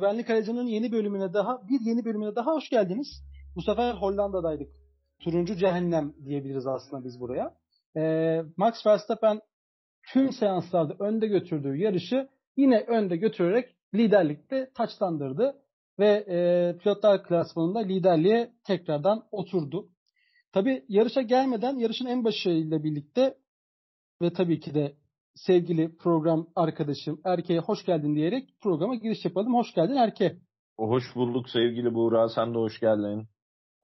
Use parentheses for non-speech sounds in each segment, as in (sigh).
Güvenlik Aracı'nın yeni bölümüne daha bir yeni bölümüne daha hoş geldiniz. Bu sefer Hollanda'daydık. Turuncu cehennem diyebiliriz aslında biz buraya. Ee, Max Verstappen tüm seanslarda önde götürdüğü yarışı yine önde götürerek liderlikte taçlandırdı ve e, pilotlar klasmanında liderliğe tekrardan oturdu. Tabi yarışa gelmeden yarışın en başıyla birlikte ve tabii ki de sevgili program arkadaşım Erke'ye hoş geldin diyerek programa giriş yapalım. Hoş geldin Erke. Hoş bulduk sevgili Buğra. Sen de hoş geldin.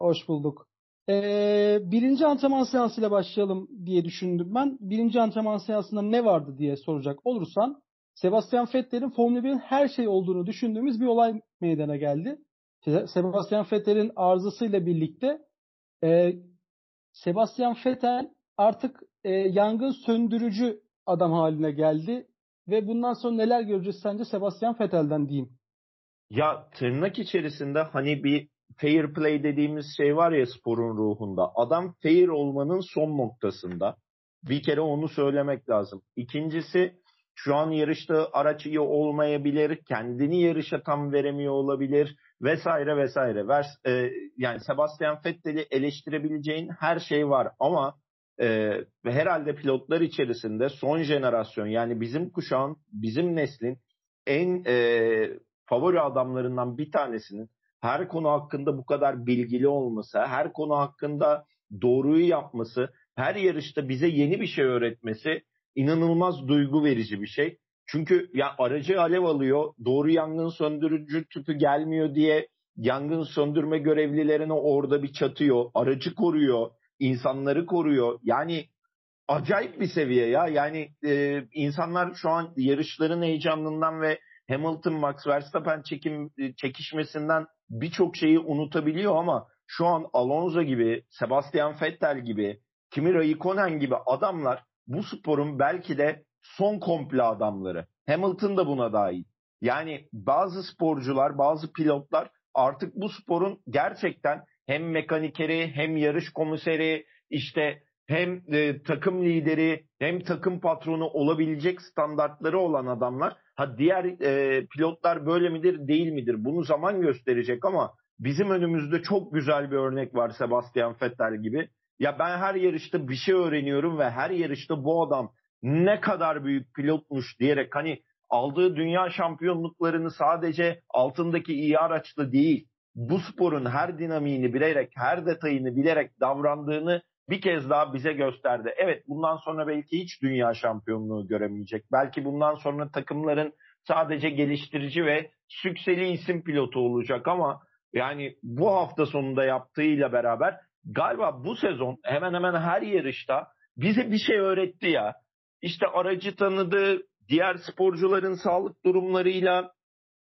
Hoş bulduk. Ee, birinci antrenman seansıyla başlayalım diye düşündüm ben. Birinci antrenman seansında ne vardı diye soracak olursan Sebastian Vettel'in Formula 1'in her şey olduğunu düşündüğümüz bir olay meydana geldi. Sebastian Vettel'in arızasıyla birlikte e, Sebastian Vettel artık e, yangın söndürücü adam haline geldi ve bundan sonra neler göreceğiz sence Sebastian Vettel'den diyeyim. Ya tırnak içerisinde hani bir fair play dediğimiz şey var ya sporun ruhunda. Adam fair olmanın son noktasında. Bir kere onu söylemek lazım. İkincisi şu an yarışta araç iyi olmayabilir, kendini yarışa tam veremiyor olabilir vesaire vesaire. Vers, e, yani Sebastian Vettel'i eleştirebileceğin her şey var ama e, herhalde pilotlar içerisinde son jenerasyon yani bizim kuşağın, bizim neslin en e, favori adamlarından bir tanesinin her konu hakkında bu kadar bilgili olması, her konu hakkında doğruyu yapması, her yarışta bize yeni bir şey öğretmesi inanılmaz duygu verici bir şey. Çünkü ya aracı alev alıyor, doğru yangın söndürücü tüpü gelmiyor diye yangın söndürme görevlilerini orada bir çatıyor, aracı koruyor, insanları koruyor. Yani acayip bir seviye ya. Yani e, insanlar şu an yarışların heyecanından ve Hamilton Max Verstappen çekim e, çekişmesinden birçok şeyi unutabiliyor ama şu an Alonso gibi, Sebastian Vettel gibi, Kimi Raikkonen gibi adamlar bu sporun belki de son komple adamları. Hamilton da buna dahil. Yani bazı sporcular, bazı pilotlar artık bu sporun gerçekten hem mekanikeri hem yarış komiseri işte hem e, takım lideri hem takım patronu olabilecek standartları olan adamlar. Ha diğer e, pilotlar böyle midir değil midir bunu zaman gösterecek ama bizim önümüzde çok güzel bir örnek var Sebastian Vettel gibi. Ya ben her yarışta bir şey öğreniyorum ve her yarışta bu adam ne kadar büyük pilotmuş diyerek hani aldığı dünya şampiyonluklarını sadece altındaki iyi araçlı değil bu sporun her dinamiğini bilerek, her detayını bilerek davrandığını bir kez daha bize gösterdi. Evet bundan sonra belki hiç dünya şampiyonluğu göremeyecek. Belki bundan sonra takımların sadece geliştirici ve sükseli isim pilotu olacak ama yani bu hafta sonunda yaptığıyla beraber galiba bu sezon hemen hemen her yarışta bize bir şey öğretti ya. İşte aracı tanıdı, diğer sporcuların sağlık durumlarıyla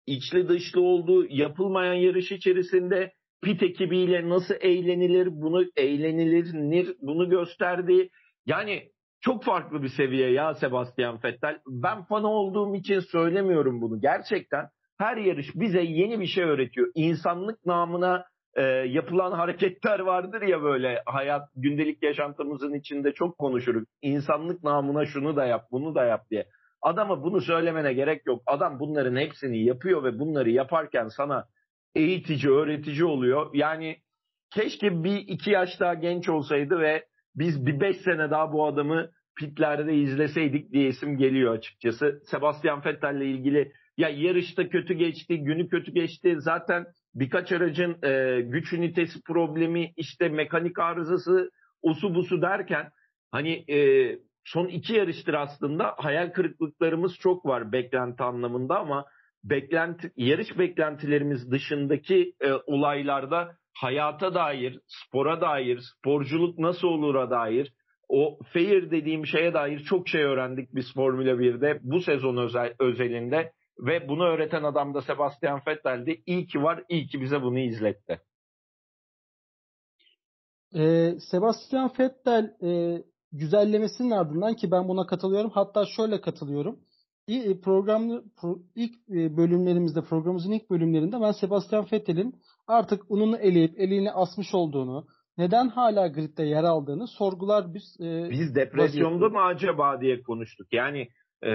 içli dışlı olduğu yapılmayan yarış içerisinde pit ekibiyle nasıl eğlenilir, bunu eğlenilir, bunu gösterdi. Yani çok farklı bir seviye ya Sebastian Vettel. Ben fan olduğum için söylemiyorum bunu. Gerçekten her yarış bize yeni bir şey öğretiyor. İnsanlık namına e, yapılan hareketler vardır ya böyle hayat gündelik yaşantımızın içinde çok konuşuruz. İnsanlık namına şunu da yap, bunu da yap diye. Adama bunu söylemene gerek yok. Adam bunların hepsini yapıyor ve bunları yaparken sana eğitici, öğretici oluyor. Yani keşke bir iki yaş daha genç olsaydı ve biz bir beş sene daha bu adamı pitlerde izleseydik diye isim geliyor açıkçası. Sebastian Vettel'le ilgili ya yarışta kötü geçti, günü kötü geçti. Zaten birkaç aracın e, güç ünitesi problemi, işte mekanik arızası, usu busu derken hani e, son iki yarıştır aslında hayal kırıklıklarımız çok var beklenti anlamında ama beklenti yarış beklentilerimiz dışındaki e, olaylarda hayata dair, spora dair, sporculuk nasıl olur'a dair o fair dediğim şeye dair çok şey öğrendik biz Formula 1'de bu sezon özel, özelinde ve bunu öğreten adam da Sebastian Vettel'di. İyi ki var, iyi ki bize bunu izletti. Ee, Sebastian Vettel e, güzellemesinin ardından ki ben buna katılıyorum. Hatta şöyle katılıyorum. İlk program ilk e, bölümlerimizde programımızın ilk bölümlerinde ben Sebastian Vettel'in artık ununu eleyip elini asmış olduğunu, neden hala gridde yer aldığını sorgular biz. E, biz depresyonda mı acaba diye konuştuk. Yani e,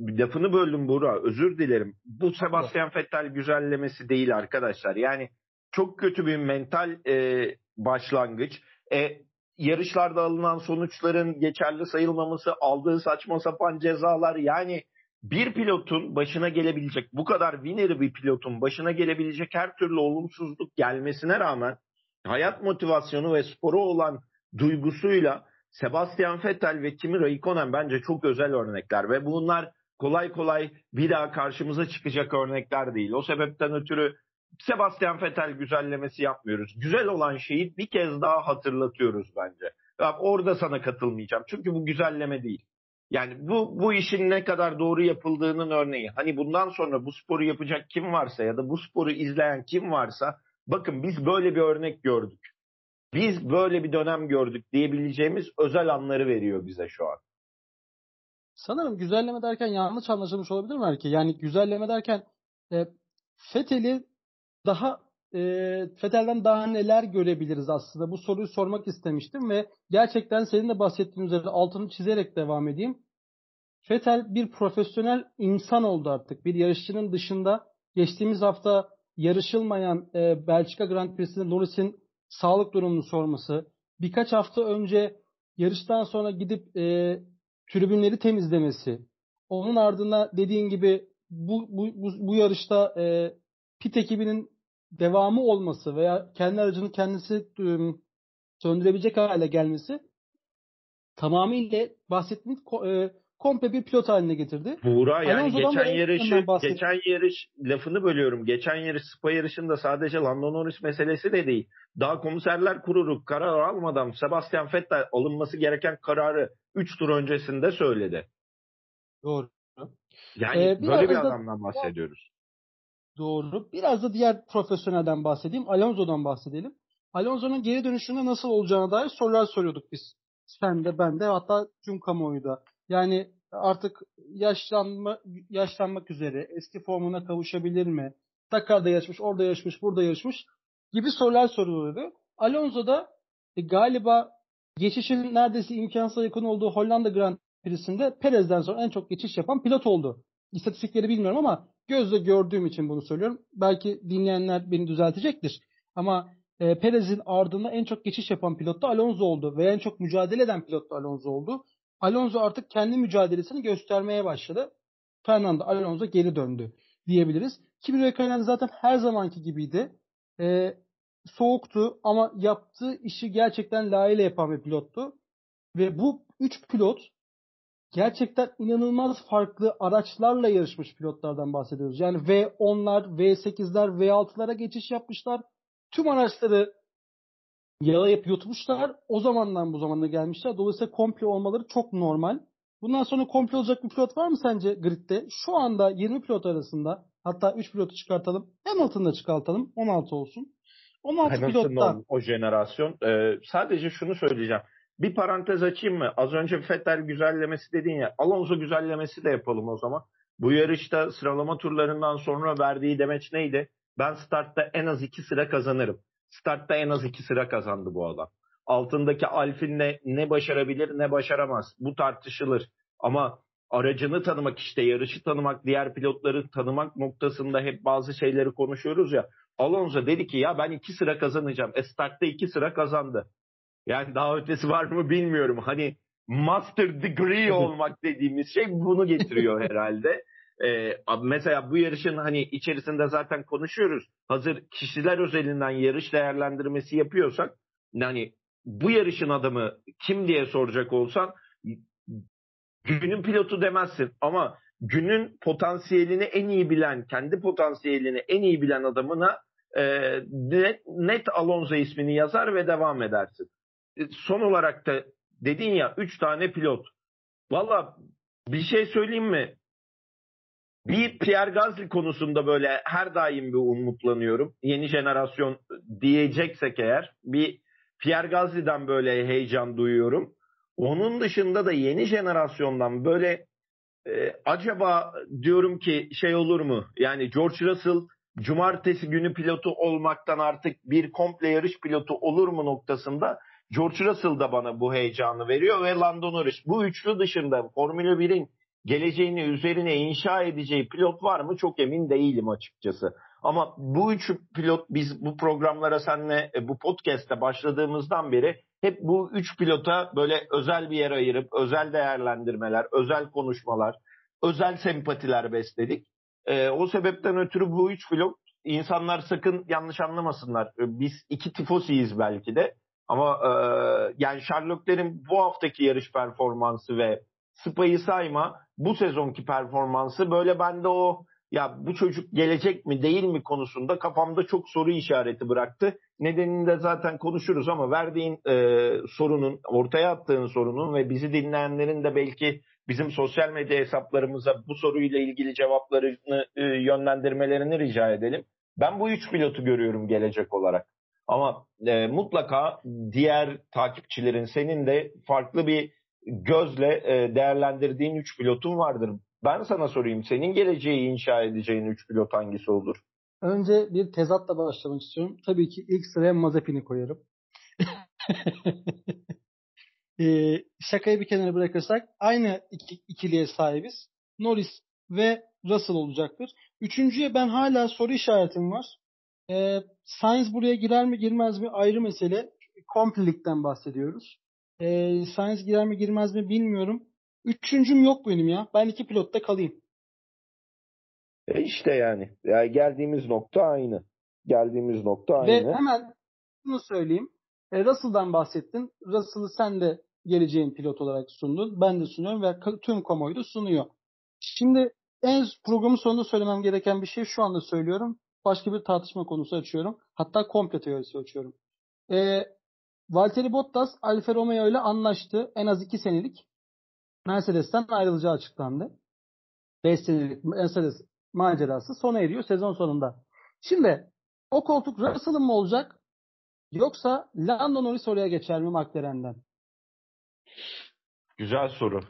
lafını böldüm Buğra özür dilerim. Bu Sebastian Vettel güzellemesi değil arkadaşlar. Yani çok kötü bir mental e, başlangıç. E, yarışlarda alınan sonuçların geçerli sayılmaması, aldığı saçma sapan cezalar yani bir pilotun başına gelebilecek bu kadar winner bir pilotun başına gelebilecek her türlü olumsuzluk gelmesine rağmen hayat motivasyonu ve sporu olan duygusuyla Sebastian Vettel ve Kimi Raikkonen bence çok özel örnekler ve bunlar kolay kolay bir daha karşımıza çıkacak örnekler değil. O sebepten ötürü Sebastian Vettel güzellemesi yapmıyoruz. Güzel olan şeyi bir kez daha hatırlatıyoruz bence. Bak orada sana katılmayacağım. Çünkü bu güzelleme değil. Yani bu bu işin ne kadar doğru yapıldığının örneği. Hani bundan sonra bu sporu yapacak kim varsa ya da bu sporu izleyen kim varsa bakın biz böyle bir örnek gördük. Biz böyle bir dönem gördük diyebileceğimiz özel anları veriyor bize şu an. Sanırım güzelleme derken yanlış anlaşılmış olabilir mi belki? Yani güzelleme derken e, Fethel'i daha e, Fethel'den daha neler görebiliriz aslında? Bu soruyu sormak istemiştim ve gerçekten senin de bahsettiğin üzere altını çizerek devam edeyim. Fethel bir profesyonel insan oldu artık. Bir yarışçının dışında geçtiğimiz hafta yarışılmayan e, Belçika Grand Prix'sinde Norris'in sağlık durumunu sorması, birkaç hafta önce yarıştan sonra gidip e, tribünleri temizlemesi, onun ardından dediğin gibi bu, bu, bu, bu yarışta e, pit ekibinin devamı olması veya kendi aracını kendisi söndürebilecek hale gelmesi tamamıyla bahsettiğimiz komple bir pilot haline getirdi. Buğra yani Alonso'dan geçen yarışı geçen yarış lafını bölüyorum. Geçen yarış Spa yarışında sadece Lando Norris meselesi de değil. Daha komiserler kurulu karar almadan Sebastian Vettel alınması gereken kararı 3 tur öncesinde söyledi. Doğru. Yani ee, böyle bir adamdan bahsediyoruz. Doğru. Biraz da diğer profesyonelden bahsedeyim. Alonso'dan bahsedelim. Alonso'nun geri dönüşünde nasıl olacağına dair sorular soruyorduk biz. Sen de ben de hatta tüm kamuoyu da. Yani artık yaşlanma yaşlanmak üzere eski formuna kavuşabilir mi? Dakar'da yarışmış, orada yarışmış, burada yarışmış gibi sorular soruluyordu. Alonso da e, galiba geçişin neredeyse imkansız yakın olduğu Hollanda Grand Prix'sinde Perez'den sonra en çok geçiş yapan pilot oldu. İstatistikleri bilmiyorum ama gözle gördüğüm için bunu söylüyorum. Belki dinleyenler beni düzeltecektir. Ama e, Perez'in ardında en çok geçiş yapan pilot da Alonso oldu ve en çok mücadele eden pilot da Alonso oldu. Alonso artık kendi mücadelesini göstermeye başladı. Fernando Alonso geri döndü diyebiliriz. Kimi Räikkönen zaten her zamanki gibiydi. E, soğuktu ama yaptığı işi gerçekten layığıyla yapan bir pilottu. Ve bu üç pilot gerçekten inanılmaz farklı araçlarla yarışmış pilotlardan bahsediyoruz. Yani V10'lar, V8'ler, V6'lara geçiş yapmışlar. Tüm araçları yalayıp yutmuşlar. O zamandan bu zamana gelmişler. Dolayısıyla komple olmaları çok normal. Bundan sonra komple olacak bir pilot var mı sence gridde? Şu anda 20 pilot arasında hatta 3 pilotu çıkartalım. Hamilton'ı da çıkartalım. 16 olsun. 16 pilottan. o jenerasyon. Ee, sadece şunu söyleyeceğim. Bir parantez açayım mı? Az önce Vettel güzellemesi dedin ya. Alonso güzellemesi de yapalım o zaman. Bu yarışta sıralama turlarından sonra verdiği demeç neydi? Ben startta en az iki sıra kazanırım. Startta en az iki sıra kazandı bu adam. Altındaki Alfin ne, ne başarabilir ne başaramaz. Bu tartışılır. Ama aracını tanımak işte yarışı tanımak, diğer pilotları tanımak noktasında hep bazı şeyleri konuşuyoruz ya. Alonso dedi ki ya ben iki sıra kazanacağım. E startta iki sıra kazandı. Yani daha ötesi var mı bilmiyorum. Hani master degree olmak dediğimiz şey bunu getiriyor herhalde. (laughs) Ee, mesela bu yarışın hani içerisinde zaten konuşuyoruz. Hazır kişiler özelinden yarış değerlendirmesi yapıyorsak yani bu yarışın adamı kim diye soracak olsan günün pilotu demezsin ama günün potansiyelini en iyi bilen, kendi potansiyelini en iyi bilen adamına e, net, net Alonso ismini yazar ve devam edersin. E, son olarak da dedin ya 3 tane pilot. Valla bir şey söyleyeyim mi? Bir Pierre Gasly konusunda böyle her daim bir umutlanıyorum. Yeni jenerasyon diyeceksek eğer bir Pierre Gasly'den böyle heyecan duyuyorum. Onun dışında da yeni jenerasyondan böyle e, acaba diyorum ki şey olur mu? Yani George Russell cumartesi günü pilotu olmaktan artık bir komple yarış pilotu olur mu noktasında George Russell da bana bu heyecanı veriyor ve Lando Norris. Bu üçlü dışında Formula 1'in geleceğini üzerine inşa edeceği pilot var mı çok emin değilim açıkçası. Ama bu üç pilot biz bu programlara senle e, bu podcast'te başladığımızdan beri hep bu üç pilota böyle özel bir yer ayırıp özel değerlendirmeler, özel konuşmalar, özel sempatiler besledik. E, o sebepten ötürü bu üç pilot insanlar sakın yanlış anlamasınlar. E, biz iki tifosiyiz belki de. Ama e, yani Sherlock'lerin bu haftaki yarış performansı ve Spa'yı sayma bu sezonki performansı böyle bende o ya bu çocuk gelecek mi değil mi konusunda kafamda çok soru işareti bıraktı. Nedenini de zaten konuşuruz ama verdiğin e, sorunun, ortaya attığın sorunun ve bizi dinleyenlerin de belki bizim sosyal medya hesaplarımıza bu soruyla ilgili cevaplarını e, yönlendirmelerini rica edelim. Ben bu üç pilotu görüyorum gelecek olarak. Ama e, mutlaka diğer takipçilerin senin de farklı bir gözle e, değerlendirdiğin üç pilotun vardır. Ben sana sorayım. Senin geleceği inşa edeceğin üç pilot hangisi olur? Önce bir tezatla başlamak istiyorum. Tabii ki ilk sıraya Mazepin'i koyarım. (laughs) ee, şakayı bir kenara bırakırsak aynı iki, ikiliye sahibiz. Norris ve Russell olacaktır. Üçüncüye ben hala soru işaretim var. Ee, Sainz buraya girer mi girmez mi ayrı mesele. Komplelikten bahsediyoruz. Ee, Sainz girer mi girmez mi bilmiyorum. Üçüncüm yok benim ya. Ben iki pilotta kalayım. E işte yani. yani. Geldiğimiz nokta aynı. Geldiğimiz nokta aynı. Ve hemen bunu söyleyeyim. E, Russell'dan bahsettin. Russell'ı sen de geleceğin pilot olarak sundun. Ben de sunuyorum ve tüm kamuoyu da sunuyor. Şimdi en programın sonunda söylemem gereken bir şey şu anda söylüyorum. Başka bir tartışma konusu açıyorum. Hatta komple teorisi açıyorum. E, Valtteri Bottas Alfa Romeo ile anlaştı. En az iki senelik. Mercedes'ten ayrılacağı açıklandı. 5 senelik Mercedes macerası sona eriyor sezon sonunda. Şimdi o koltuk Russell'ın mı olacak yoksa Lando Norris oraya geçer mi McLaren'den? Güzel soru.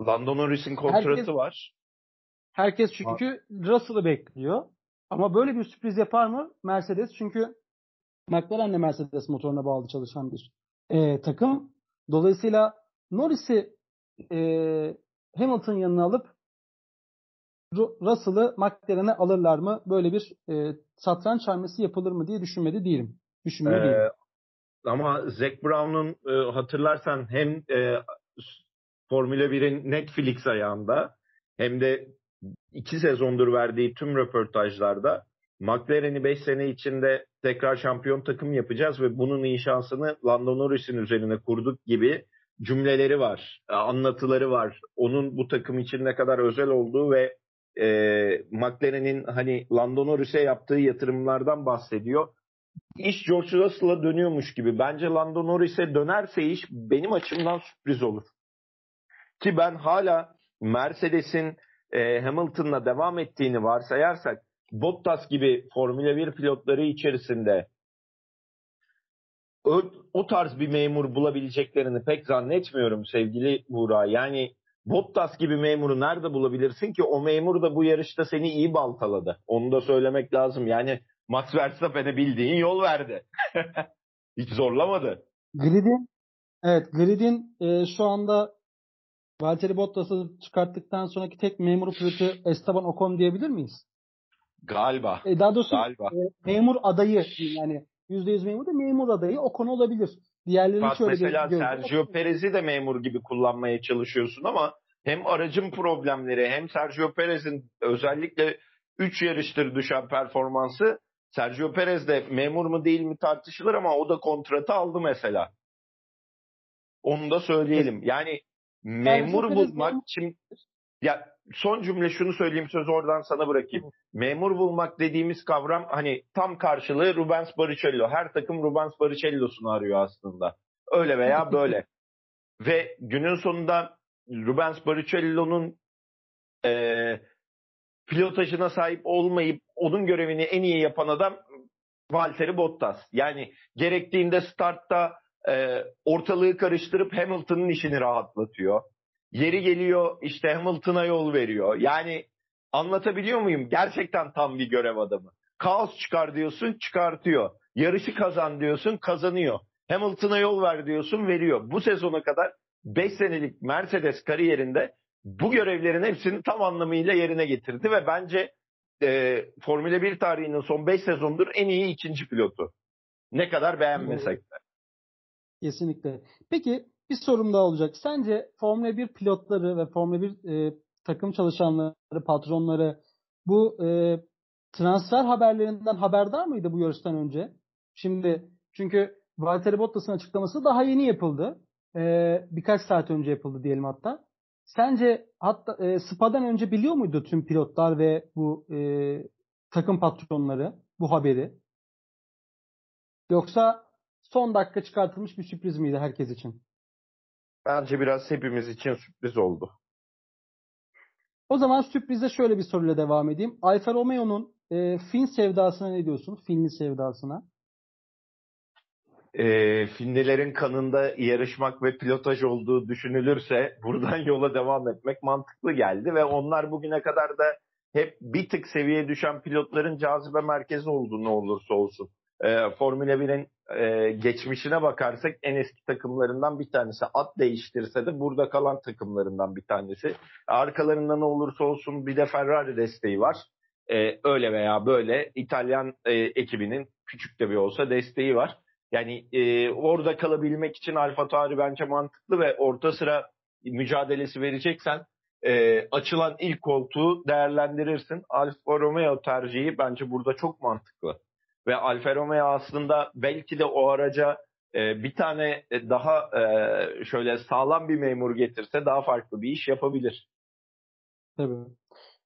Lando Norris'in kontratı herkes, var. Herkes çünkü Russell'ı bekliyor. Ama böyle bir sürpriz yapar mı Mercedes? Çünkü McLaren de Mercedes motoruna bağlı çalışan bir e, takım. Dolayısıyla Norris'i e, Hamilton yanına alıp Russell'ı McLaren'e alırlar mı? Böyle bir e, satranç hamlesi yapılır mı diye düşünmedi değilim. Düşünmüyor ee, değilim. Ama Zac Brown'un e, hatırlarsan hem e, Formula 1'in Netflix ayağında hem de iki sezondur verdiği tüm röportajlarda McLaren'i 5 sene içinde tekrar şampiyon takım yapacağız ve bunun inşasını Lando Norris'in üzerine kurduk gibi cümleleri var, e, anlatıları var. Onun bu takım için ne kadar özel olduğu ve e, McLaren'in hani Lando Norris'e yaptığı yatırımlardan bahsediyor. İş George Russell'a dönüyormuş gibi. Bence Lando Norris'e dönerse iş benim açımdan sürpriz olur. Ki ben hala Mercedes'in e, Hamilton'la devam ettiğini varsayarsak Bottas gibi Formula 1 pilotları içerisinde o, o tarz bir memur bulabileceklerini pek zannetmiyorum sevgili Buğra. Yani Bottas gibi memuru nerede bulabilirsin ki? O memur da bu yarışta seni iyi baltaladı. Onu da söylemek lazım. Yani Max Verstappen'e bildiğin yol verdi. (laughs) Hiç zorlamadı. Grid'in evet Grid'in e, şu anda Valtteri Bottas'ı çıkarttıktan sonraki tek memur pilotu Esteban Ocon diyebilir miyiz? Galiba. E, daha doğrusu Galiba. E, memur adayı yani %100 memur da memur adayı o konu olabilir. Diğerlerini Bak şöyle mesela bir Sergio Perez'i de memur gibi kullanmaya çalışıyorsun ama hem aracın problemleri hem Sergio Perez'in özellikle 3 yarıştır düşen performansı Sergio Perez de memur mu değil mi tartışılır ama o da kontratı aldı mesela. Onu da söyleyelim. Yani memur bulmak şimdi ya son cümle şunu söyleyeyim söz oradan sana bırakayım. Memur bulmak dediğimiz kavram hani tam karşılığı Rubens Barrichello. Her takım Rubens Barrichello'sunu arıyor aslında. Öyle veya (laughs) böyle. Ve günün sonunda Rubens Barrichello'nun e, pilotajına sahip olmayıp onun görevini en iyi yapan adam Valtteri Bottas. Yani gerektiğinde startta e, ortalığı karıştırıp Hamilton'ın işini rahatlatıyor. Yeri geliyor işte Hamilton'a yol veriyor. Yani anlatabiliyor muyum? Gerçekten tam bir görev adamı. Kaos çıkar diyorsun çıkartıyor. Yarışı kazan diyorsun kazanıyor. Hamilton'a yol ver diyorsun veriyor. Bu sezona kadar 5 senelik Mercedes kariyerinde bu görevlerin hepsini tam anlamıyla yerine getirdi ve bence e, Formula 1 tarihinin son 5 sezondur en iyi ikinci pilotu. Ne kadar beğenmesek de. Kesinlikle. Peki bir sorum daha olacak. Sence Formula 1 pilotları ve Formula 1 e, takım çalışanları, patronları bu e, transfer haberlerinden haberdar mıydı bu yarıştan önce? Şimdi çünkü Valtteri Bottas'ın açıklaması daha yeni yapıldı. E, birkaç saat önce yapıldı diyelim hatta. Sence hatta e, Spa'dan önce biliyor muydu tüm pilotlar ve bu e, takım patronları bu haberi? Yoksa son dakika çıkartılmış bir sürpriz miydi herkes için? Bence biraz hepimiz için sürpriz oldu. O zaman sürprize şöyle bir soruyla devam edeyim. Alfa Romeo'nun e, Fin sevdasına ne diyorsun? Finli sevdasına. E, Finlilerin kanında yarışmak ve pilotaj olduğu düşünülürse buradan (laughs) yola devam etmek mantıklı geldi ve onlar bugüne kadar da hep bir tık seviye düşen pilotların cazibe merkezi oldu ne olursa olsun. E, Formula 1'in e, geçmişine bakarsak en eski takımlarından bir tanesi. At değiştirse de burada kalan takımlarından bir tanesi. Arkalarında ne olursa olsun bir de Ferrari desteği var. E, öyle veya böyle İtalyan e, ekibinin küçük de bir olsa desteği var. Yani e, orada kalabilmek için Alfa Tauri bence mantıklı ve orta sıra mücadelesi vereceksen e, açılan ilk koltuğu değerlendirirsin. Alfa Romeo tercihi bence burada çok mantıklı. Ve Alfa Romeo aslında belki de o araca e, bir tane e, daha e, şöyle sağlam bir memur getirse daha farklı bir iş yapabilir. Tabii.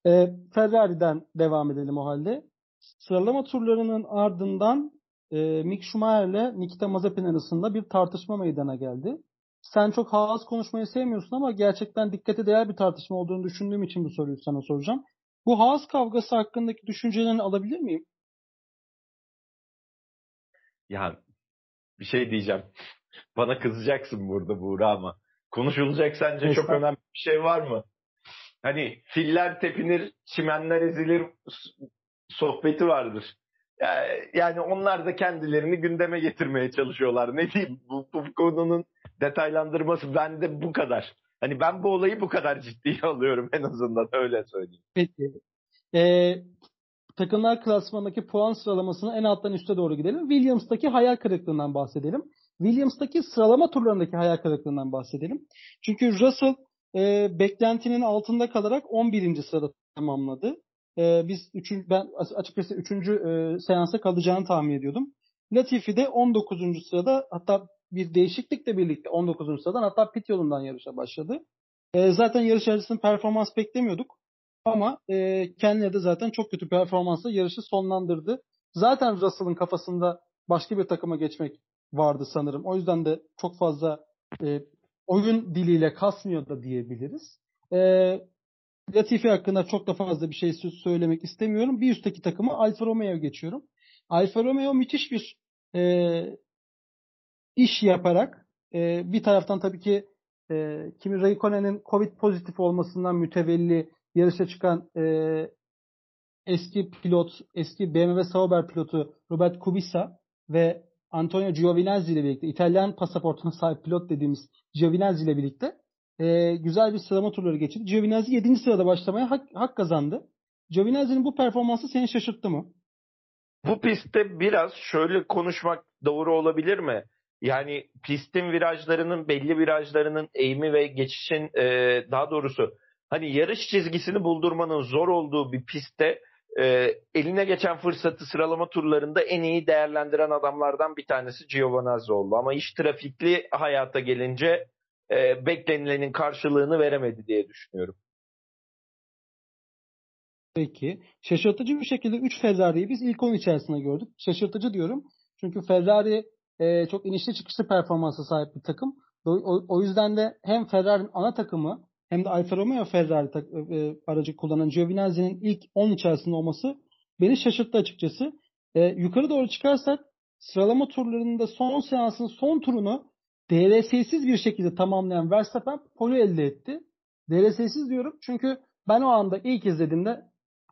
E, Ferrari'den devam edelim o halde. Sıralama turlarının ardından e, Mick Schumacher ile Nikita Mazepin arasında bir tartışma meydana geldi. Sen çok Haas konuşmayı sevmiyorsun ama gerçekten dikkate değer bir tartışma olduğunu düşündüğüm için bu soruyu sana soracağım. Bu Haas kavgası hakkındaki düşüncelerini alabilir miyim? Ya bir şey diyeceğim. (laughs) Bana kızacaksın burada Buğra ama. Konuşulacak sence çok önemli bir şey var mı? Hani filler tepinir, çimenler ezilir sohbeti vardır. Yani onlar da kendilerini gündeme getirmeye çalışıyorlar. Ne diyeyim bu, bu konunun detaylandırması bende bu kadar. Hani ben bu olayı bu kadar ciddiye (laughs) alıyorum en azından öyle söyleyeyim. Peki. Ee, takımlar klasmanındaki puan sıralamasını en alttan üste doğru gidelim. Williams'taki hayal kırıklığından bahsedelim. Williams'taki sıralama turlarındaki hayal kırıklığından bahsedelim. Çünkü Russell e, beklentinin altında kalarak 11. sırada tamamladı. E, biz üçün, ben açıkçası 3. E, seansa kalacağını tahmin ediyordum. Latifi de 19. sırada hatta bir değişiklikle birlikte 19. sıradan hatta pit yolundan yarışa başladı. E, zaten yarış arasında performans beklemiyorduk. Ama e, kendileri de zaten çok kötü performansla yarışı sonlandırdı. Zaten Russell'ın kafasında başka bir takıma geçmek vardı sanırım. O yüzden de çok fazla e, oyun diliyle kasmıyor da diyebiliriz. E, Latifi hakkında çok da fazla bir şey söylemek istemiyorum. Bir üstteki takımı Alfa Romeo geçiyorum. Alfa Romeo müthiş bir e, iş yaparak e, bir taraftan tabii ki e, Kimi Raikkonen'in Covid pozitif olmasından mütevelli yarışa çıkan e, eski pilot, eski BMW Sauber pilotu Robert Kubica ve Antonio Giovinazzi ile birlikte İtalyan pasaportuna sahip pilot dediğimiz Giovinazzi ile birlikte e, güzel bir sıralama turları geçirdi. Giovinazzi 7. sırada başlamaya hak, hak kazandı. Giovinazzi'nin bu performansı seni şaşırttı mı? Bu pistte biraz şöyle konuşmak doğru olabilir mi? Yani pistin virajlarının belli virajlarının eğimi ve geçişin e, daha doğrusu hani yarış çizgisini buldurmanın zor olduğu bir pistte e, eline geçen fırsatı sıralama turlarında en iyi değerlendiren adamlardan bir tanesi Giovinazzi oldu. Ama iş trafikli hayata gelince e, beklenilenin karşılığını veremedi diye düşünüyorum. Peki. Şaşırtıcı bir şekilde 3 Ferrari'yi biz ilk 10 içerisinde gördük. Şaşırtıcı diyorum. Çünkü Ferrari e, çok inişli çıkışlı performansa sahip bir takım. O, o yüzden de hem Ferrari'nin ana takımı hem de Alfa Romeo Ferrari e, e, aracı kullanan Giovinazzi'nin ilk 10 içerisinde olması beni şaşırttı açıkçası. E, yukarı doğru çıkarsak sıralama turlarında son seansın son turunu DRS'siz bir şekilde tamamlayan Verstappen poli elde etti. DRS'siz diyorum çünkü ben o anda ilk izlediğimde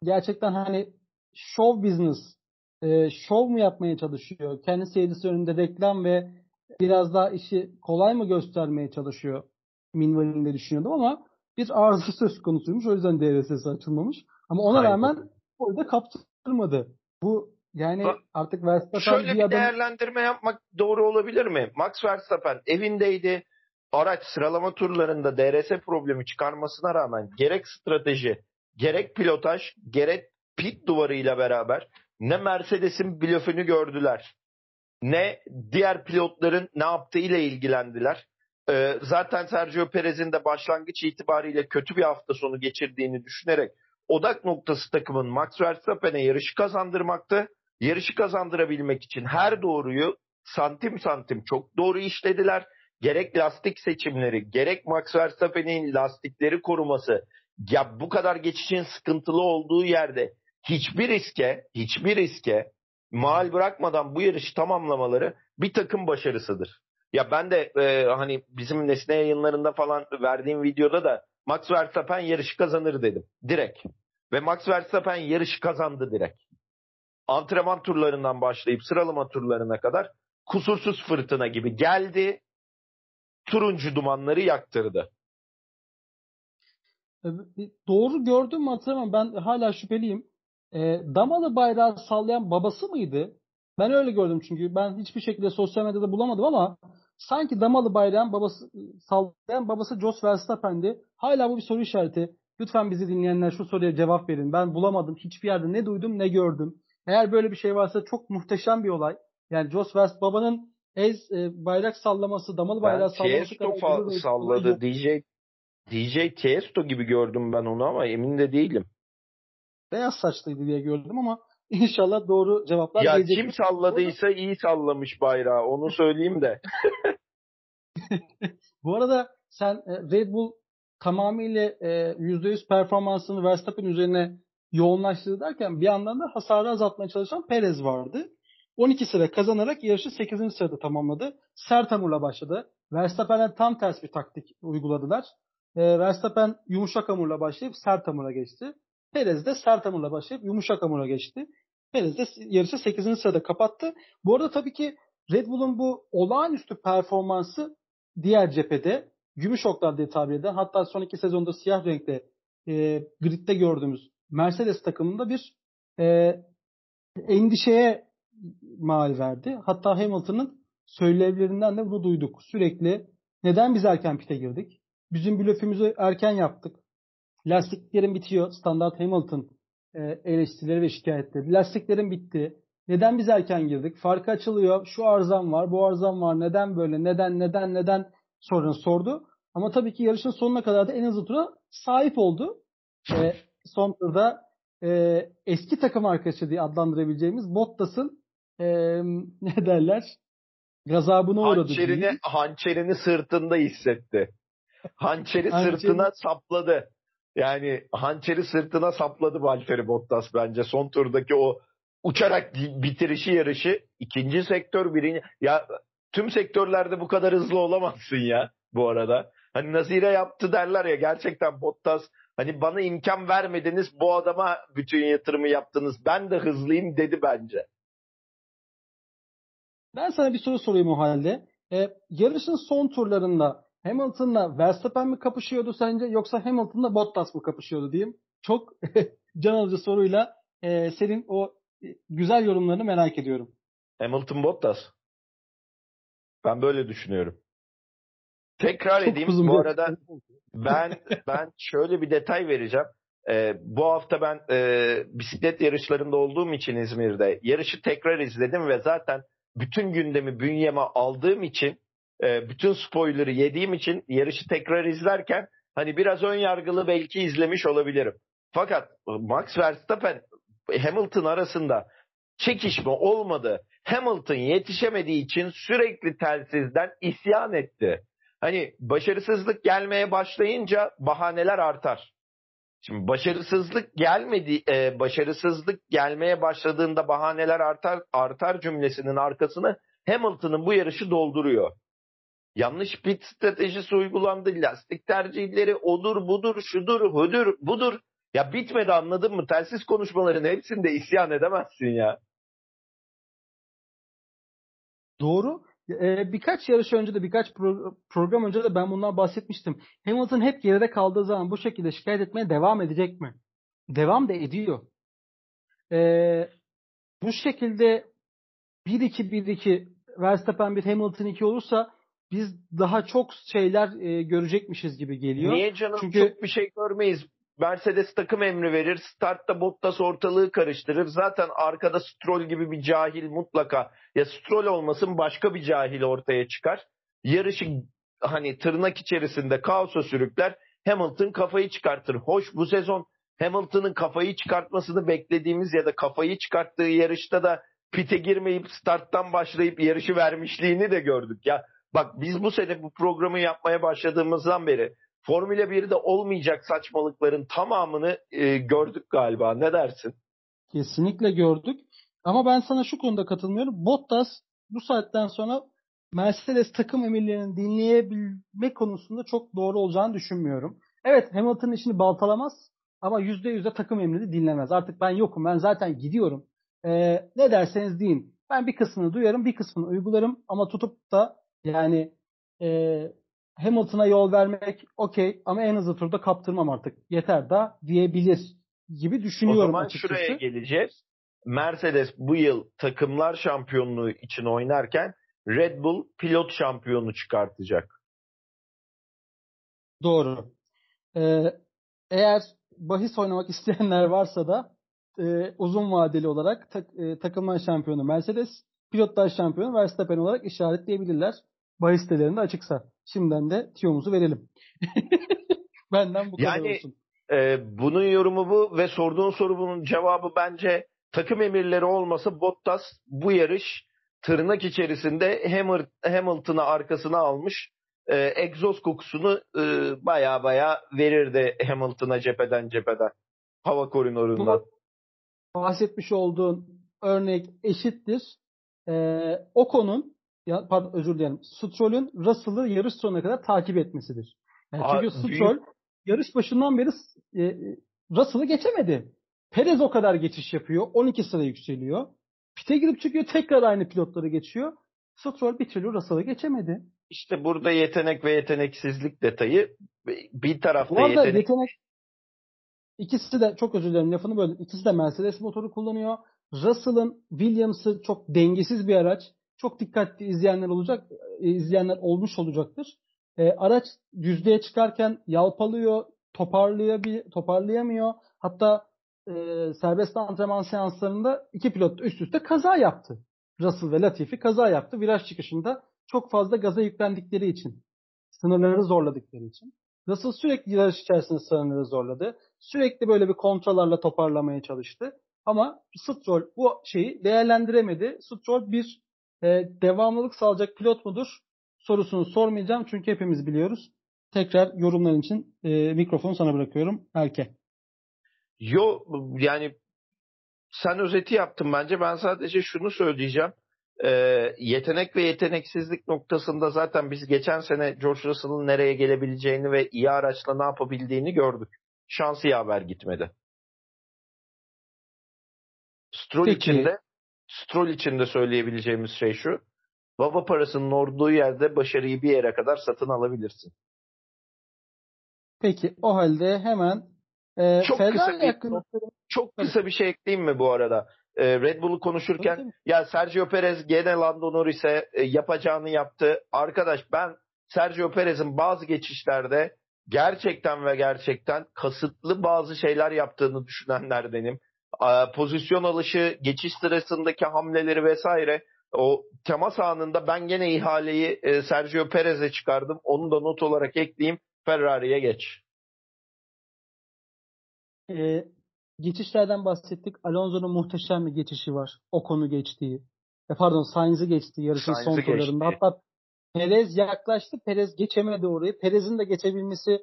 gerçekten hani show business e, şov mu yapmaya çalışıyor? Kendi seyircisi önünde reklam ve biraz daha işi kolay mı göstermeye çalışıyor minvalinde düşünüyordum ama bir arıza söz konusuymuş. O yüzden DRS'si açılmamış. Ama ona Aynen. rağmen orada kaptırmadı. Bu yani Bak, artık Verstappen şöyle bir, bir adam... değerlendirme yapmak doğru olabilir mi? Max Verstappen evindeydi. Araç sıralama turlarında DRS problemi çıkarmasına rağmen gerek strateji, gerek pilotaj, gerek pit duvarıyla beraber ne Mercedes'in blöfünü gördüler ne diğer pilotların ne yaptığı ile ilgilendiler. Ee, zaten Sergio Perez'in de başlangıç itibariyle kötü bir hafta sonu geçirdiğini düşünerek odak noktası takımın Max Verstappen'e yarışı kazandırmaktı. Yarışı kazandırabilmek için her doğruyu santim santim çok doğru işlediler. Gerek lastik seçimleri, gerek Max Verstappen'in lastikleri koruması, ya bu kadar geçişin sıkıntılı olduğu yerde hiçbir riske, hiçbir riske mal bırakmadan bu yarışı tamamlamaları bir takım başarısıdır. Ya ben de e, hani bizim Nesne yayınlarında falan verdiğim videoda da Max Verstappen yarışı kazanır dedim. Direkt. Ve Max Verstappen yarışı kazandı direkt. Antrenman turlarından başlayıp sıralama turlarına kadar kusursuz fırtına gibi geldi. Turuncu dumanları yaktırdı. Doğru gördüm mü hatırlamam. Ben hala şüpheliyim. E, Damalı bayrağı sallayan babası mıydı? Ben öyle gördüm çünkü ben hiçbir şekilde sosyal medyada bulamadım ama sanki Damalı bayrağın babası sallayan babası Jos Verstappen'di. Hala bu bir soru işareti. Lütfen bizi dinleyenler şu soruya cevap verin. Ben bulamadım. Hiçbir yerde ne duydum ne gördüm. Eğer böyle bir şey varsa çok muhteşem bir olay. Yani Jos Verstappen babanın ez e, bayrak sallaması, damalı bayrağı ben sallaması kadar salladı. DJ DJ Tiesto gibi gördüm ben onu ama emin de değilim beyaz saçlıydı diye gördüm ama (laughs) inşallah doğru cevaplar ya gelecek. Ya kim salladıysa iyi sallamış bayrağı onu söyleyeyim de. (laughs) Bu arada sen e, Red Bull tamamıyla %100 e, performansını Verstappen üzerine yoğunlaştırdı derken bir yandan da hasarı azaltmaya çalışan Perez vardı. 12 sıra kazanarak yarışı 8. sırada tamamladı. Sert hamurla başladı. Verstappen'e tam ters bir taktik uyguladılar. E, Verstappen yumuşak hamurla başlayıp sert hamura geçti. Perez de sert hamurla başlayıp yumuşak hamura geçti. Perez de yarışı 8. sırada kapattı. Bu arada tabii ki Red Bull'un bu olağanüstü performansı diğer cephede gümüş oklar diye tabir eden hatta son iki sezonda siyah renkte e, gridde gördüğümüz Mercedes takımında bir e, endişeye mal verdi. Hatta Hamilton'ın söylevlerinden de bunu duyduk. Sürekli neden biz erken pite girdik? Bizim blöfümüzü erken yaptık. Lastiklerin bitiyor. Standart Hamilton eleştirileri ve şikayetleri. Lastiklerin bitti. Neden biz erken girdik? Farkı açılıyor. Şu arzam var, bu arzam var. Neden böyle? Neden, neden, neden sorunu sordu. Ama tabii ki yarışın sonuna kadar da en hızlı tura sahip oldu. E, son turda e, eski takım arkadaşı diye adlandırabileceğimiz Bottas'ın e, (laughs) ne derler? Gazabına uğradı. Hançerini, hançerini sırtında hissetti. Hançeri sırtına sapladı. Yani hançeri sırtına sapladı Valtteri Bottas bence son turdaki o uçarak bitirişi yarışı ikinci sektör birinci ya tüm sektörlerde bu kadar hızlı olamazsın ya bu arada. Hani Nazire yaptı derler ya gerçekten Bottas hani bana imkan vermediniz bu adama bütün yatırımı yaptınız ben de hızlıyım dedi bence. Ben sana bir soru sorayım o halde. Ee, yarışın son turlarında Hamilton'la Verstappen mi kapışıyordu sence yoksa Hamilton'la Bottas mı kapışıyordu diyeyim. Çok (laughs) can alıcı soruyla e, senin o e, güzel yorumlarını merak ediyorum. Hamilton Bottas. Ben böyle düşünüyorum. Tekrar Çok edeyim bu arada ben (laughs) ben şöyle bir detay vereceğim. Ee, bu hafta ben e, bisiklet yarışlarında olduğum için İzmir'de yarışı tekrar izledim ve zaten bütün gündemi bünyeme aldığım için e, bütün spoiler'ı yediğim için yarışı tekrar izlerken hani biraz ön yargılı belki izlemiş olabilirim. Fakat Max Verstappen Hamilton arasında çekişme olmadı. Hamilton yetişemediği için sürekli telsizden isyan etti. Hani başarısızlık gelmeye başlayınca bahaneler artar. Şimdi başarısızlık gelmedi, e, başarısızlık gelmeye başladığında bahaneler artar artar cümlesinin arkasını Hamilton'ın bu yarışı dolduruyor. Yanlış pit stratejisi uygulandı. Lastik tercihleri odur budur şudur hudur budur. Ya bitmedi anladın mı? Telsiz konuşmaların hepsinde isyan edemezsin ya. Doğru. e, birkaç yarış önce de birkaç pro- program önce de ben bundan bahsetmiştim. Hamilton hep geride kaldığı zaman bu şekilde şikayet etmeye devam edecek mi? Devam da ediyor. E, bu şekilde 1-2-1-2 Verstappen bir Hamilton 2 olursa biz daha çok şeyler e, görecekmişiz gibi geliyor. Niye canım Çünkü çok bir şey görmeyiz. Mercedes takım emri verir. Startta Bottas ortalığı karıştırır. Zaten arkada Stroll gibi bir cahil mutlaka. Ya Stroll olmasın başka bir cahil ortaya çıkar. Yarışı hani tırnak içerisinde kaosa sürükler. Hamilton kafayı çıkartır. Hoş bu sezon Hamilton'ın kafayı çıkartmasını beklediğimiz ya da kafayı çıkarttığı yarışta da pite girmeyip starttan başlayıp yarışı vermişliğini de gördük. Ya bak biz bu sene bu programı yapmaya başladığımızdan beri Formula 1'de olmayacak saçmalıkların tamamını e, gördük galiba. Ne dersin? Kesinlikle gördük. Ama ben sana şu konuda katılmıyorum. Bottas bu saatten sonra Mercedes takım emirlerini dinleyebilme konusunda çok doğru olacağını düşünmüyorum. Evet Hamilton'ın işini baltalamaz ama %100 de takım emrini dinlemez. Artık ben yokum ben zaten gidiyorum. Ee, ne derseniz deyin. Ben bir kısmını duyarım bir kısmını uygularım ama tutup da yani e, Hamilton'a yol vermek okey ama en hızlı turda kaptırmam artık. Yeter da diyebilir gibi düşünüyorum O zaman açıkçası. şuraya geleceğiz. Mercedes bu yıl takımlar şampiyonluğu için oynarken Red Bull pilot şampiyonu çıkartacak. Doğru. Ee, eğer bahis oynamak (laughs) isteyenler varsa da e, uzun vadeli olarak tak, e, takımlar şampiyonu Mercedes, pilotlar şampiyonu Verstappen olarak işaretleyebilirler. Bahis sitelerinde açıksa. Şimdiden de tiyomuzu verelim. (laughs) Benden bu kadar Yani- olsun. Ee, bunun yorumu bu ve sorduğun soru bunun cevabı bence takım emirleri olmasa Bottas bu yarış tırnak içerisinde Hamilton'ı arkasına almış e, egzoz kokusunu e, baya baya verirdi Hamilton'a cepheden cepheden. Hava koridorundan. bahsetmiş olduğun örnek eşittir. Ee, Ocon'un ya, pardon özür dilerim. Stroll'ün Russell'ı yarış sonuna kadar takip etmesidir. Yani Aa, çünkü büyük- Stroll yarış başından beri e, Russell'ı geçemedi. Perez o kadar geçiş yapıyor. 12 sıra yükseliyor. Pite girip çıkıyor tekrar aynı pilotları geçiyor. Stroll bir türlü Russell'ı geçemedi. İşte burada yetenek ve yeteneksizlik detayı bir tarafta Bu yetenek yetenek ikisi de çok özür dilerim lafını böldüm. İkisi de Mercedes motoru kullanıyor. Russell'ın Williams'ı çok dengesiz bir araç. Çok dikkatli izleyenler olacak, e, izleyenler olmuş olacaktır. E, araç düzlüğe çıkarken yalpalıyor, toparlayabil, toparlayamıyor. Hatta e, serbest antrenman seanslarında iki pilot üst üste kaza yaptı. Russell ve Latifi kaza yaptı. Viraj çıkışında çok fazla gaza yüklendikleri için. Sınırları zorladıkları için. Russell sürekli yarış içerisinde sınırları zorladı. Sürekli böyle bir kontrollerle toparlamaya çalıştı. Ama Stroll bu şeyi değerlendiremedi. Stroll bir e, devamlılık sağlayacak pilot mudur? Sorusunu sormayacağım çünkü hepimiz biliyoruz. Tekrar yorumların için e, mikrofonu sana bırakıyorum. Erke. Yo yani sen özeti yaptın bence. Ben sadece şunu söyleyeceğim. Ee, yetenek ve yeteneksizlik noktasında zaten biz geçen sene George Russell'ın nereye gelebileceğini ve iyi araçla ne yapabildiğini gördük. Şansı yaver gitmedi. Stroll Peki. için de Stroll için de söyleyebileceğimiz şey şu. Baba parasının olduğu yerde başarıyı bir yere kadar satın alabilirsin. Peki o halde hemen e, Çok kısa bir hakkında Çok kısa bir şey ekleyeyim mi bu arada? Ee, Red Bull'u konuşurken ya Sergio Perez gene Lando Norris'e e, yapacağını yaptı. Arkadaş ben Sergio Perez'in bazı geçişlerde gerçekten ve gerçekten kasıtlı bazı şeyler yaptığını düşünenlerdenim. Pozisyon alışı, geçiş sırasındaki hamleleri vesaire o temas anında ben gene ihaleyi e, Sergio Perez'e çıkardım. Onu da not olarak ekleyeyim. Ferrari'ye geç. E, geçişlerden bahsettik. Alonso'nun muhteşem bir geçişi var. O konu geçtiği. E, pardon Sainz'i geçtiği yarışın son turlarında. geçti. Hatta Perez yaklaştı. Perez geçemedi orayı. Perez'in de geçebilmesi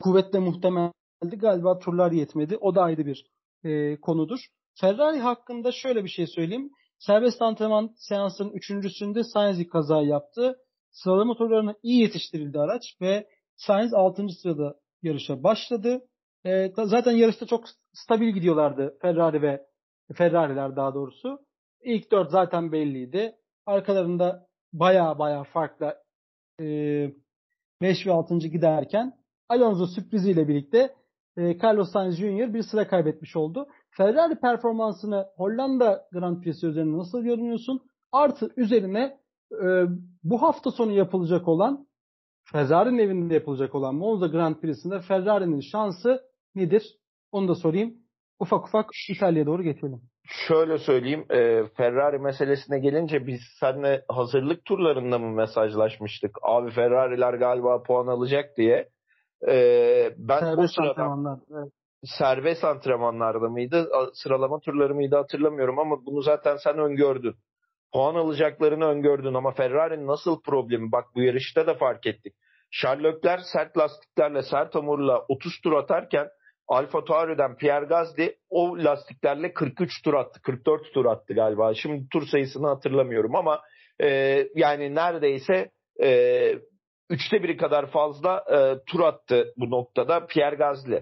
kuvvetle muhtemeldi. Galiba turlar yetmedi. O da ayrı bir e, konudur. Ferrari hakkında şöyle bir şey söyleyeyim. Serbest antrenman seansının üçüncüsünde Sainz kaza yaptı. Sıralama turlarına iyi yetiştirildi araç ve Sainz 6. sırada yarışa başladı. E, zaten yarışta çok stabil gidiyorlardı Ferrari ve Ferrari'ler daha doğrusu. İlk dört zaten belliydi. Arkalarında baya baya farklı e, 5 ve 6. giderken Alonso sürpriziyle birlikte e, Carlos Sainz Jr. bir sıra kaybetmiş oldu. Ferrari performansını Hollanda Grand Prix'si üzerinde nasıl görünüyorsun? Artı üzerine e, bu hafta sonu yapılacak olan Ferrari'nin evinde yapılacak olan Monza Grand Prix'sinde Ferrari'nin şansı nedir? Onu da sorayım. Ufak ufak İtalya'ya doğru geçelim. Şöyle söyleyeyim, e, Ferrari meselesine gelince biz seninle hazırlık turlarında mı mesajlaşmıştık? Abi Ferrari'ler galiba puan alacak diye. E, ben serbest o sırada antrenmanlar. Evet. serbest antrenmanlarda mıydı, sıralama turları mıydı hatırlamıyorum ama bunu zaten sen öngördün. Puan alacaklarını öngördün ama Ferrari'nin nasıl problemi bak bu yarışta da fark ettik. Sherlockler sert lastiklerle, sert hamurla 30 tur atarken Alfa Tauri'den Pierre Gasly o lastiklerle 43 tur attı. 44 tur attı galiba. Şimdi tur sayısını hatırlamıyorum ama e, yani neredeyse e, üçte biri kadar fazla e, tur attı bu noktada Pierre Gasly.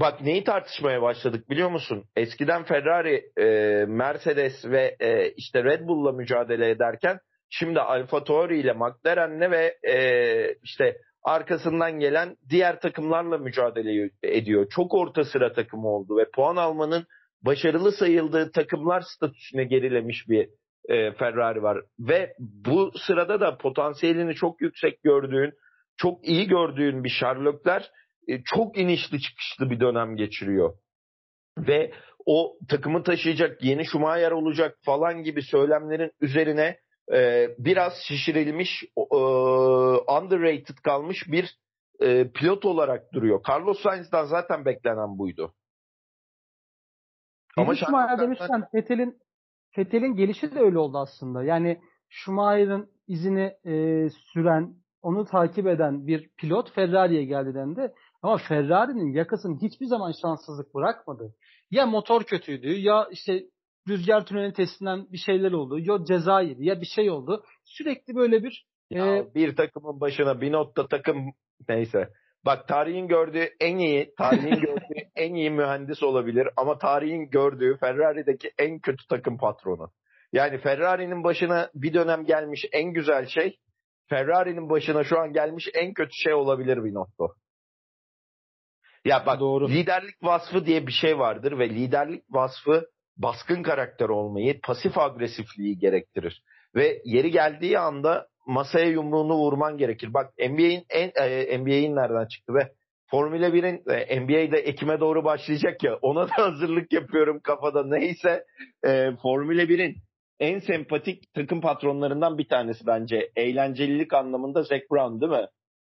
Bak neyi tartışmaya başladık biliyor musun? Eskiden Ferrari, e, Mercedes ve e, işte Red Bull'la mücadele ederken şimdi Alfa Tauri ile McLaren'le ve e, işte arkasından gelen diğer takımlarla mücadele ediyor. Çok orta sıra takımı oldu ve puan almanın başarılı sayıldığı takımlar statüsüne gerilemiş bir e, Ferrari var. Ve bu sırada da potansiyelini çok yüksek gördüğün, çok iyi gördüğün bir Sherlockler e, çok inişli çıkışlı bir dönem geçiriyor. Ve o takımı taşıyacak yeni Schumacher olacak falan gibi söylemlerin üzerine e, biraz şişirilmiş, e, underrated kalmış bir e, pilot olarak duruyor. Carlos Sainz'dan zaten beklenen buydu. Ama Schumacher demişken Vettel'in Vettel'in gelişi de öyle oldu aslında. Yani Schumacher'ın izini e, süren, onu takip eden bir pilot Ferrari'ye geldi dendi. Ama Ferrari'nin yakasını hiçbir zaman şanssızlık bırakmadı. Ya motor kötüydü ya işte rüzgar tüneli testinden bir şeyler oldu. Ya ceza yedi ya bir şey oldu. Sürekli böyle bir ya e... bir takımın başına bir notta takım neyse. Bak tarihin gördüğü en iyi, tarihin gördüğü (laughs) en iyi mühendis olabilir ama tarihin gördüğü Ferrari'deki en kötü takım patronu. Yani Ferrari'nin başına bir dönem gelmiş en güzel şey, Ferrari'nin başına şu an gelmiş en kötü şey olabilir bir nokta. Ya bak Doğru. liderlik vasfı diye bir şey vardır ve liderlik vasfı baskın karakter olmayı, pasif agresifliği gerektirir. Ve yeri geldiği anda masaya yumruğunu vurman gerekir. Bak NBA'in e, NBA'in nereden çıktı be? Formula 1'in e, NBA'de Ekim'e doğru başlayacak ya. Ona da (laughs) hazırlık yapıyorum kafada. Neyse e, Formula 1'in en sempatik takım patronlarından bir tanesi bence. Eğlencelilik anlamında Zac Brown değil mi?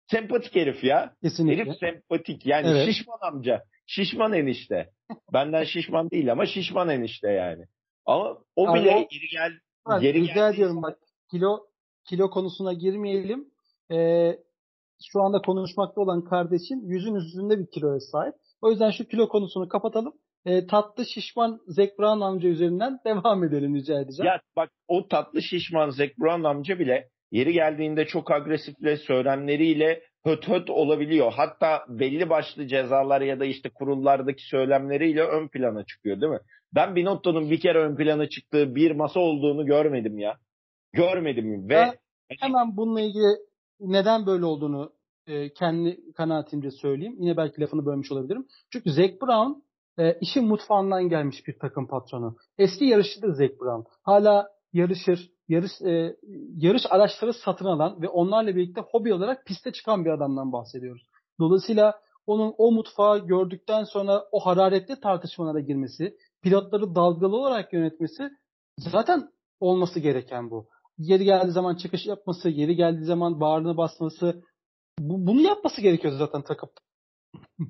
Sempatik herif ya. Kesinlikle. Herif sempatik. Yani evet. şişman amca. Şişman enişte. Benden şişman değil ama şişman enişte yani. Ama o bile o, geri gel geri rica ediyorum bak kilo kilo konusuna girmeyelim. Ee, şu anda konuşmakta olan kardeşin yüzün üstünde bir kiloya sahip. O yüzden şu kilo konusunu kapatalım. E, tatlı şişman Zac Brown amca üzerinden (laughs) devam edelim rica edeceğim. Ya bak o tatlı şişman Zac Brown amca bile yeri geldiğinde çok agresifle söylemleriyle höt höt olabiliyor. Hatta belli başlı cezalar ya da işte kurullardaki söylemleriyle ön plana çıkıyor değil mi? Ben Binotto'nun bir kere ön plana çıktığı bir masa olduğunu görmedim ya. Görmedim ve ben hemen bununla ilgili neden böyle olduğunu e, kendi kanaatimce söyleyeyim. Yine belki lafını bölmüş olabilirim. Çünkü Zac Brown e, işin mutfağından gelmiş bir takım patronu. Eski yarışçıdır Zac Brown. Hala yarışır, yarış e, yarış araçları satın alan ve onlarla birlikte hobi olarak piste çıkan bir adamdan bahsediyoruz. Dolayısıyla onun o mutfağı gördükten sonra o hararetli tartışmalara girmesi, pilotları dalgalı olarak yönetmesi zaten olması gereken bu. Yeri geldiği zaman çıkış yapması, yeri geldiği zaman bağrını basması, bu, bunu yapması gerekiyor zaten takım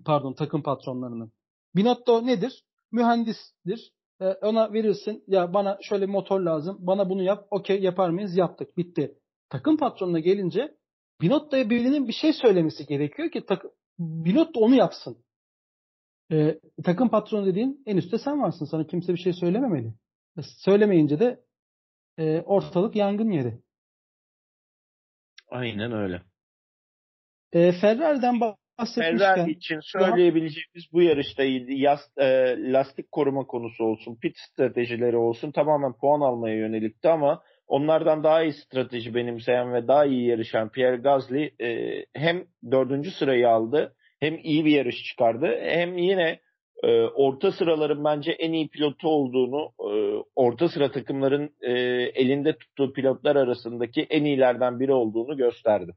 pardon takım patronlarının. Binotto nedir? Mühendistir. Ee, ona verirsin ya bana şöyle motor lazım. Bana bunu yap. Okey yapar mıyız? Yaptık. Bitti. Takım patronuna gelince Binotto'ya birinin bir şey söylemesi gerekiyor ki tak, Binotto onu yapsın. Ee, takım patronu dediğin en üstte sen varsın. Sana kimse bir şey söylememeli. Söylemeyince de e, ortalık yangın yeri. Aynen öyle. E, Ferrari'den Ferrari için söyleyebileceğimiz bu yarışta yas, e, lastik koruma konusu olsun, pit stratejileri olsun tamamen puan almaya yönelikti ama onlardan daha iyi strateji benimseyen ve daha iyi yarışan Pierre Gasly e, hem dördüncü sırayı aldı hem iyi bir yarış çıkardı hem yine e, orta sıraların bence en iyi pilotu olduğunu e, orta sıra takımların e, elinde tuttuğu pilotlar arasındaki en iyilerden biri olduğunu gösterdi.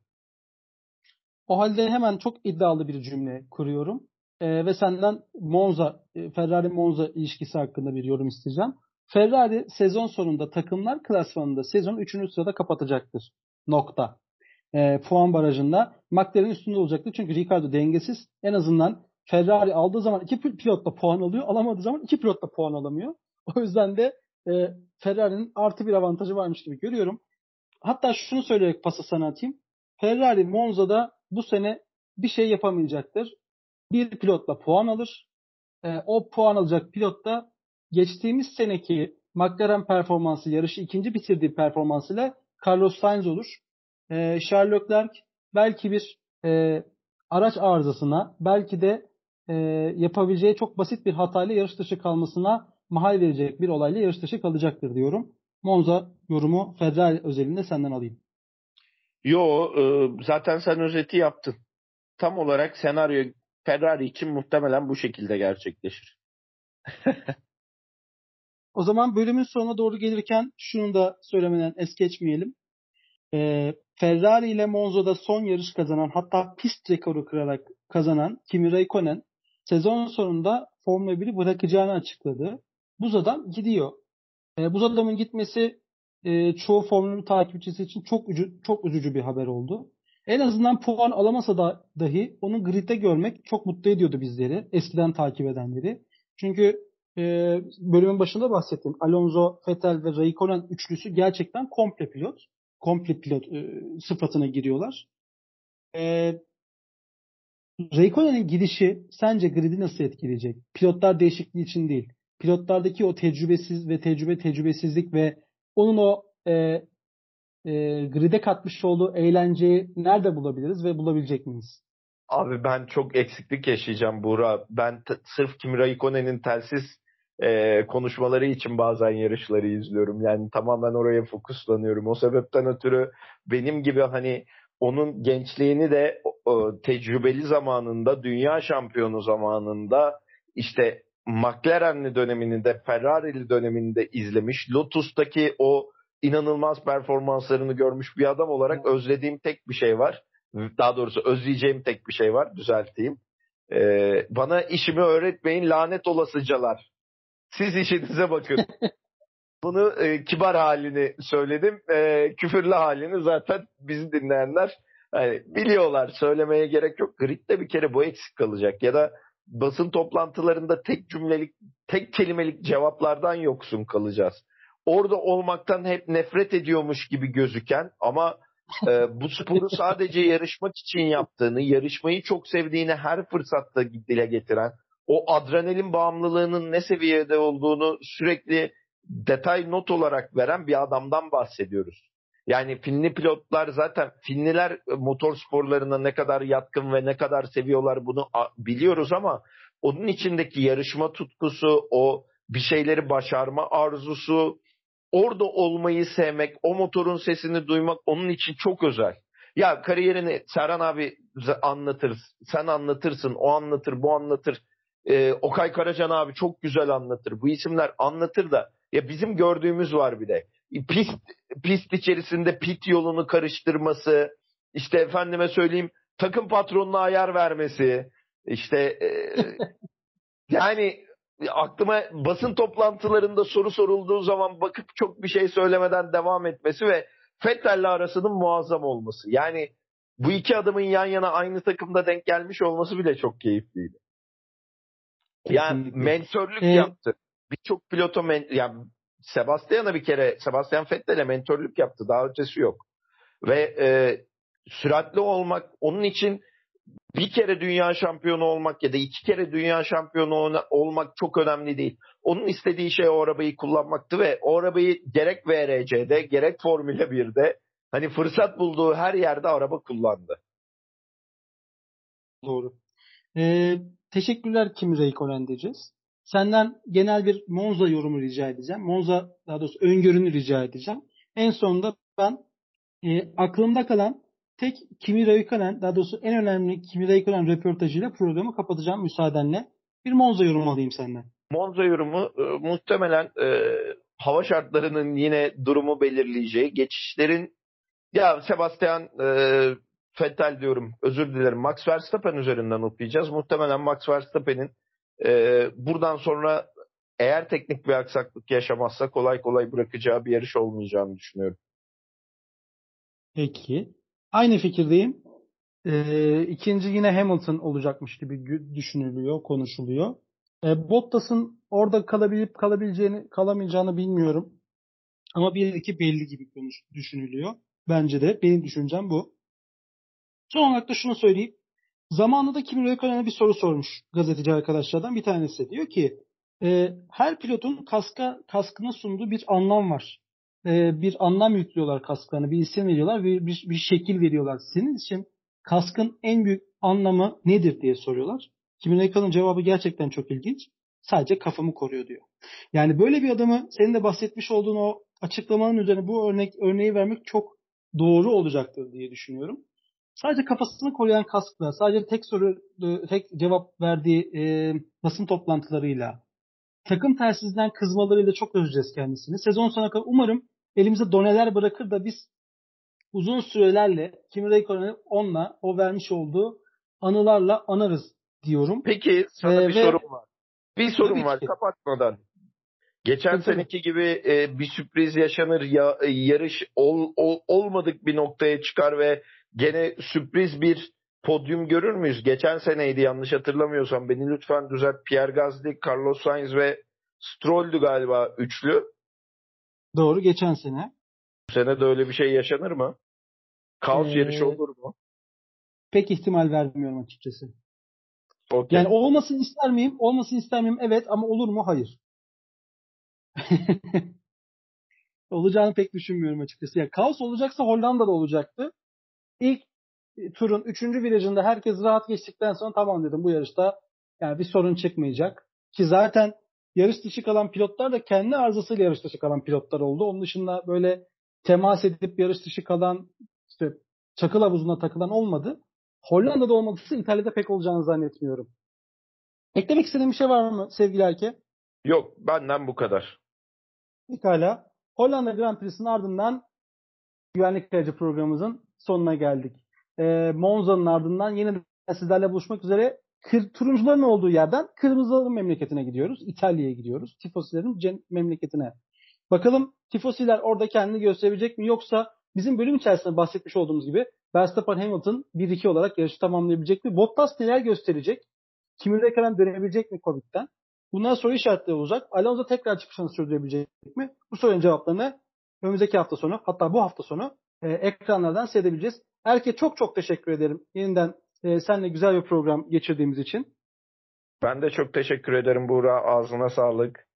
O halde hemen çok iddialı bir cümle kuruyorum. E, ve senden Monza, e, Ferrari Monza ilişkisi hakkında bir yorum isteyeceğim. Ferrari sezon sonunda takımlar klasmanında sezon 3. sırada kapatacaktır. Nokta. E, puan barajında McLaren üstünde olacaktır. Çünkü Ricardo dengesiz. En azından Ferrari aldığı zaman iki pilotla puan alıyor. Alamadığı zaman iki pilotla puan alamıyor. O yüzden de e, Ferrari'nin artı bir avantajı varmış gibi görüyorum. Hatta şunu söyleyerek pası sana atayım. Ferrari Monza'da bu sene bir şey yapamayacaktır. Bir pilotla puan alır. E, o puan alacak pilot da geçtiğimiz seneki McLaren performansı yarışı ikinci bitirdiği performansıyla Carlos Sainz olur. E, Charles Leclerc belki bir e, araç arızasına belki de e, yapabileceği çok basit bir hatayla yarış dışı kalmasına mahal verecek bir olayla yarış dışı kalacaktır diyorum. Monza yorumu Ferrari özelinde senden alayım. Yo e, zaten sen özeti yaptın. Tam olarak senaryo Ferrari için muhtemelen bu şekilde gerçekleşir. (laughs) o zaman bölümün sonuna doğru gelirken şunu da söylemeden es geçmeyelim. Ee, Ferrari ile Monza'da son yarış kazanan hatta pist rekoru kırarak kazanan Kimi Raikkonen sezon sonunda Formula 1'i bırakacağını açıkladı. Buz adam gidiyor. E, buz adamın gitmesi e, çoğu Formula 1 takipçisi için çok üzücü, çok üzücü bir haber oldu. En azından puan alamasa da dahi onu gridde görmek çok mutlu ediyordu bizleri. Eskiden takip edenleri. Çünkü e, bölümün başında bahsettim. Alonso, Vettel ve Raikkonen üçlüsü gerçekten komple pilot. Komple pilot e, sıfatına giriyorlar. E, Raikkonen'in gidişi sence gridi nasıl etkileyecek? Pilotlar değişikliği için değil. Pilotlardaki o tecrübesiz ve tecrübe tecrübesizlik ve onun o e, e, grid'e katmış olduğu eğlenceyi nerede bulabiliriz ve bulabilecek miyiz? Abi ben çok eksiklik yaşayacağım Buğra. Ben t- sırf Kimi Raikkonen'in telsiz e, konuşmaları için bazen yarışları izliyorum. Yani tamamen oraya fokuslanıyorum. O sebepten ötürü benim gibi hani onun gençliğini de tecrübeli zamanında, dünya şampiyonu zamanında işte McLaren'li dönemini de Ferrari'li dönemini de izlemiş. Lotus'taki o inanılmaz performanslarını görmüş bir adam olarak özlediğim tek bir şey var. Daha doğrusu özleyeceğim tek bir şey var. Düzelteyim. Ee, bana işimi öğretmeyin lanet olasıcalar. Siz işinize bakın. (laughs) Bunu e, kibar halini söyledim. E, küfürlü halini zaten bizi dinleyenler yani biliyorlar. Söylemeye gerek yok. Grid'de bir kere bu eksik kalacak. Ya da basın toplantılarında tek cümlelik, tek kelimelik cevaplardan yoksun kalacağız. Orada olmaktan hep nefret ediyormuş gibi gözüken ama e, bu sporu sadece (laughs) yarışmak için yaptığını, yarışmayı çok sevdiğini her fırsatta dile getiren, o adrenalin bağımlılığının ne seviyede olduğunu sürekli detay not olarak veren bir adamdan bahsediyoruz. Yani Finli pilotlar zaten Finliler motor sporlarına ne kadar yatkın ve ne kadar seviyorlar bunu biliyoruz ama onun içindeki yarışma tutkusu, o bir şeyleri başarma arzusu, orada olmayı sevmek, o motorun sesini duymak onun için çok özel. Ya kariyerini Serhan abi anlatır, sen anlatırsın, o anlatır, bu anlatır. Ee, Okay Karacan abi çok güzel anlatır. Bu isimler anlatır da ya bizim gördüğümüz var bir de. Pist, pist içerisinde pit yolunu karıştırması, işte efendime söyleyeyim takım patronuna ayar vermesi, işte e, (laughs) yani aklıma basın toplantılarında soru sorulduğu zaman bakıp çok bir şey söylemeden devam etmesi ve Fettel'le arasının muazzam olması. Yani bu iki adamın yan yana aynı takımda denk gelmiş olması bile çok keyifliydi. Yani mentörlük ee, yaptı birçok piloto men, yani Sebastian'a bir kere Sebastian Vettel'e mentörlük yaptı. Daha ötesi yok. Ve e, süratli olmak onun için bir kere dünya şampiyonu olmak ya da iki kere dünya şampiyonu olmak çok önemli değil. Onun istediği şey o arabayı kullanmaktı ve o arabayı gerek VRC'de gerek Formula 1'de hani fırsat bulduğu her yerde araba kullandı. Doğru. Ee, teşekkürler Kimi Räikkönen diyeceğiz. Senden genel bir Monza yorumu rica edeceğim. Monza daha doğrusu öngörünü rica edeceğim. En sonunda ben e, aklımda kalan tek Kimi Räikkönen, daha doğrusu en önemli Kimi Räikkönen röportajıyla programı kapatacağım müsaadenle. Bir Monza yorumu alayım senden. Monza yorumu e, muhtemelen e, hava şartlarının yine durumu belirleyeceği, geçişlerin ya Sebastian e, Vettel diyorum özür dilerim Max Verstappen üzerinden okuyacağız. Muhtemelen Max Verstappen'in e, buradan sonra eğer teknik bir aksaklık yaşamazsa kolay kolay bırakacağı bir yarış olmayacağını düşünüyorum. Peki. Aynı fikirdeyim. Ee, ikinci yine Hamilton olacakmış gibi düşünülüyor, konuşuluyor. Ee, Bottas'ın orada kalabilip kalabileceğini, kalamayacağını bilmiyorum. Ama bir iki belli gibi konuş, düşünülüyor. Bence de. Benim düşüncem bu. Son olarak da şunu söyleyeyim. Zamanında Kimi Räikkönen'e bir soru sormuş gazeteci arkadaşlardan bir tanesi. Diyor ki e, her pilotun kaska kaskına sunduğu bir anlam var. E, bir anlam yüklüyorlar kasklarına, bir isim veriyorlar, bir, bir, bir şekil veriyorlar. Senin için kaskın en büyük anlamı nedir diye soruyorlar. Kimi Räikkönen'in cevabı gerçekten çok ilginç. Sadece kafamı koruyor diyor. Yani böyle bir adamı senin de bahsetmiş olduğun o açıklamanın üzerine bu örnek örneği vermek çok doğru olacaktır diye düşünüyorum. Sadece kafasını koruyan kaskla, sadece tek soru, tek cevap verdiği e, basın toplantılarıyla, takım tersizden kızmalarıyla çok özleyeceğiz kendisini. Sezon sonuna kadar umarım elimize doneler bırakır da biz uzun sürelerle Kimi Räikkönen'i onunla, o vermiş olduğu anılarla anarız diyorum. Peki sana ee, bir ve... sorum var. Bir sorum var kapatmadan. Geçen Tabii. seneki gibi e, bir sürpriz yaşanır ya e, yarış ol, ol, olmadık bir noktaya çıkar ve gene sürpriz bir podyum görür müyüz? Geçen seneydi yanlış hatırlamıyorsam beni lütfen düzelt. Pierre Gasly, Carlos Sainz ve Stroll'dü galiba üçlü. Doğru geçen sene. Bu sene de öyle bir şey yaşanır mı? Kaos ee, yarışı olur mu? Pek ihtimal vermiyorum açıkçası. Okay. Yani olmasını ister miyim? Olmasını ister miyim? Evet ama olur mu? Hayır. (laughs) Olacağını pek düşünmüyorum açıkçası. Ya kaos olacaksa Hollanda'da olacaktı. İlk turun 3. virajında herkes rahat geçtikten sonra tamam dedim bu yarışta yani bir sorun çıkmayacak. Ki zaten yarış dışı kalan pilotlar da kendi arızasıyla yarış dışı kalan pilotlar oldu. Onun dışında böyle temas edip yarış dışı kalan işte çakıl havuzuna takılan olmadı. Hollanda'da olmadısı İtalya'da pek olacağını zannetmiyorum. Eklemek istediğin bir şey var mı sevgili Erke? Yok benden bu kadar. Pekala. Hollanda Grand Prix'sinin ardından güvenlik aracı programımızın sonuna geldik. E, Monza'nın ardından yine sizlerle buluşmak üzere kır, turuncuların olduğu yerden kırmızıların memleketine gidiyoruz. İtalya'ya gidiyoruz. Tifosilerin memleketine. Bakalım Tifosiler orada kendini gösterebilecek mi yoksa bizim bölüm içerisinde bahsetmiş olduğumuz gibi Verstappen Hamilton 1-2 olarak yarışı tamamlayabilecek mi? Bottas neler gösterecek? Kimi Räikkönen dönebilecek mi Covid'den? Bundan soru işaretleri olacak. Alonso tekrar çıkışını sürdürebilecek mi? Bu sorunun cevaplarını önümüzdeki hafta sonu hatta bu hafta sonu e, ekranlardan seyredebileceğiz. Erke çok çok teşekkür ederim. Yeniden e, seninle güzel bir program geçirdiğimiz için. Ben de çok teşekkür ederim Buğra. Ağzına sağlık.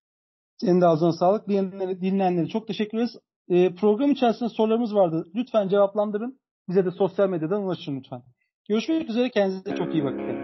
Senin de ağzına sağlık. Dinleyenlere, dinleyenlere çok teşekkür ederiz. E, program içerisinde sorularımız vardı. Lütfen cevaplandırın. Bize de sosyal medyadan ulaşın lütfen. Görüşmek üzere. Kendinize çok iyi bakın.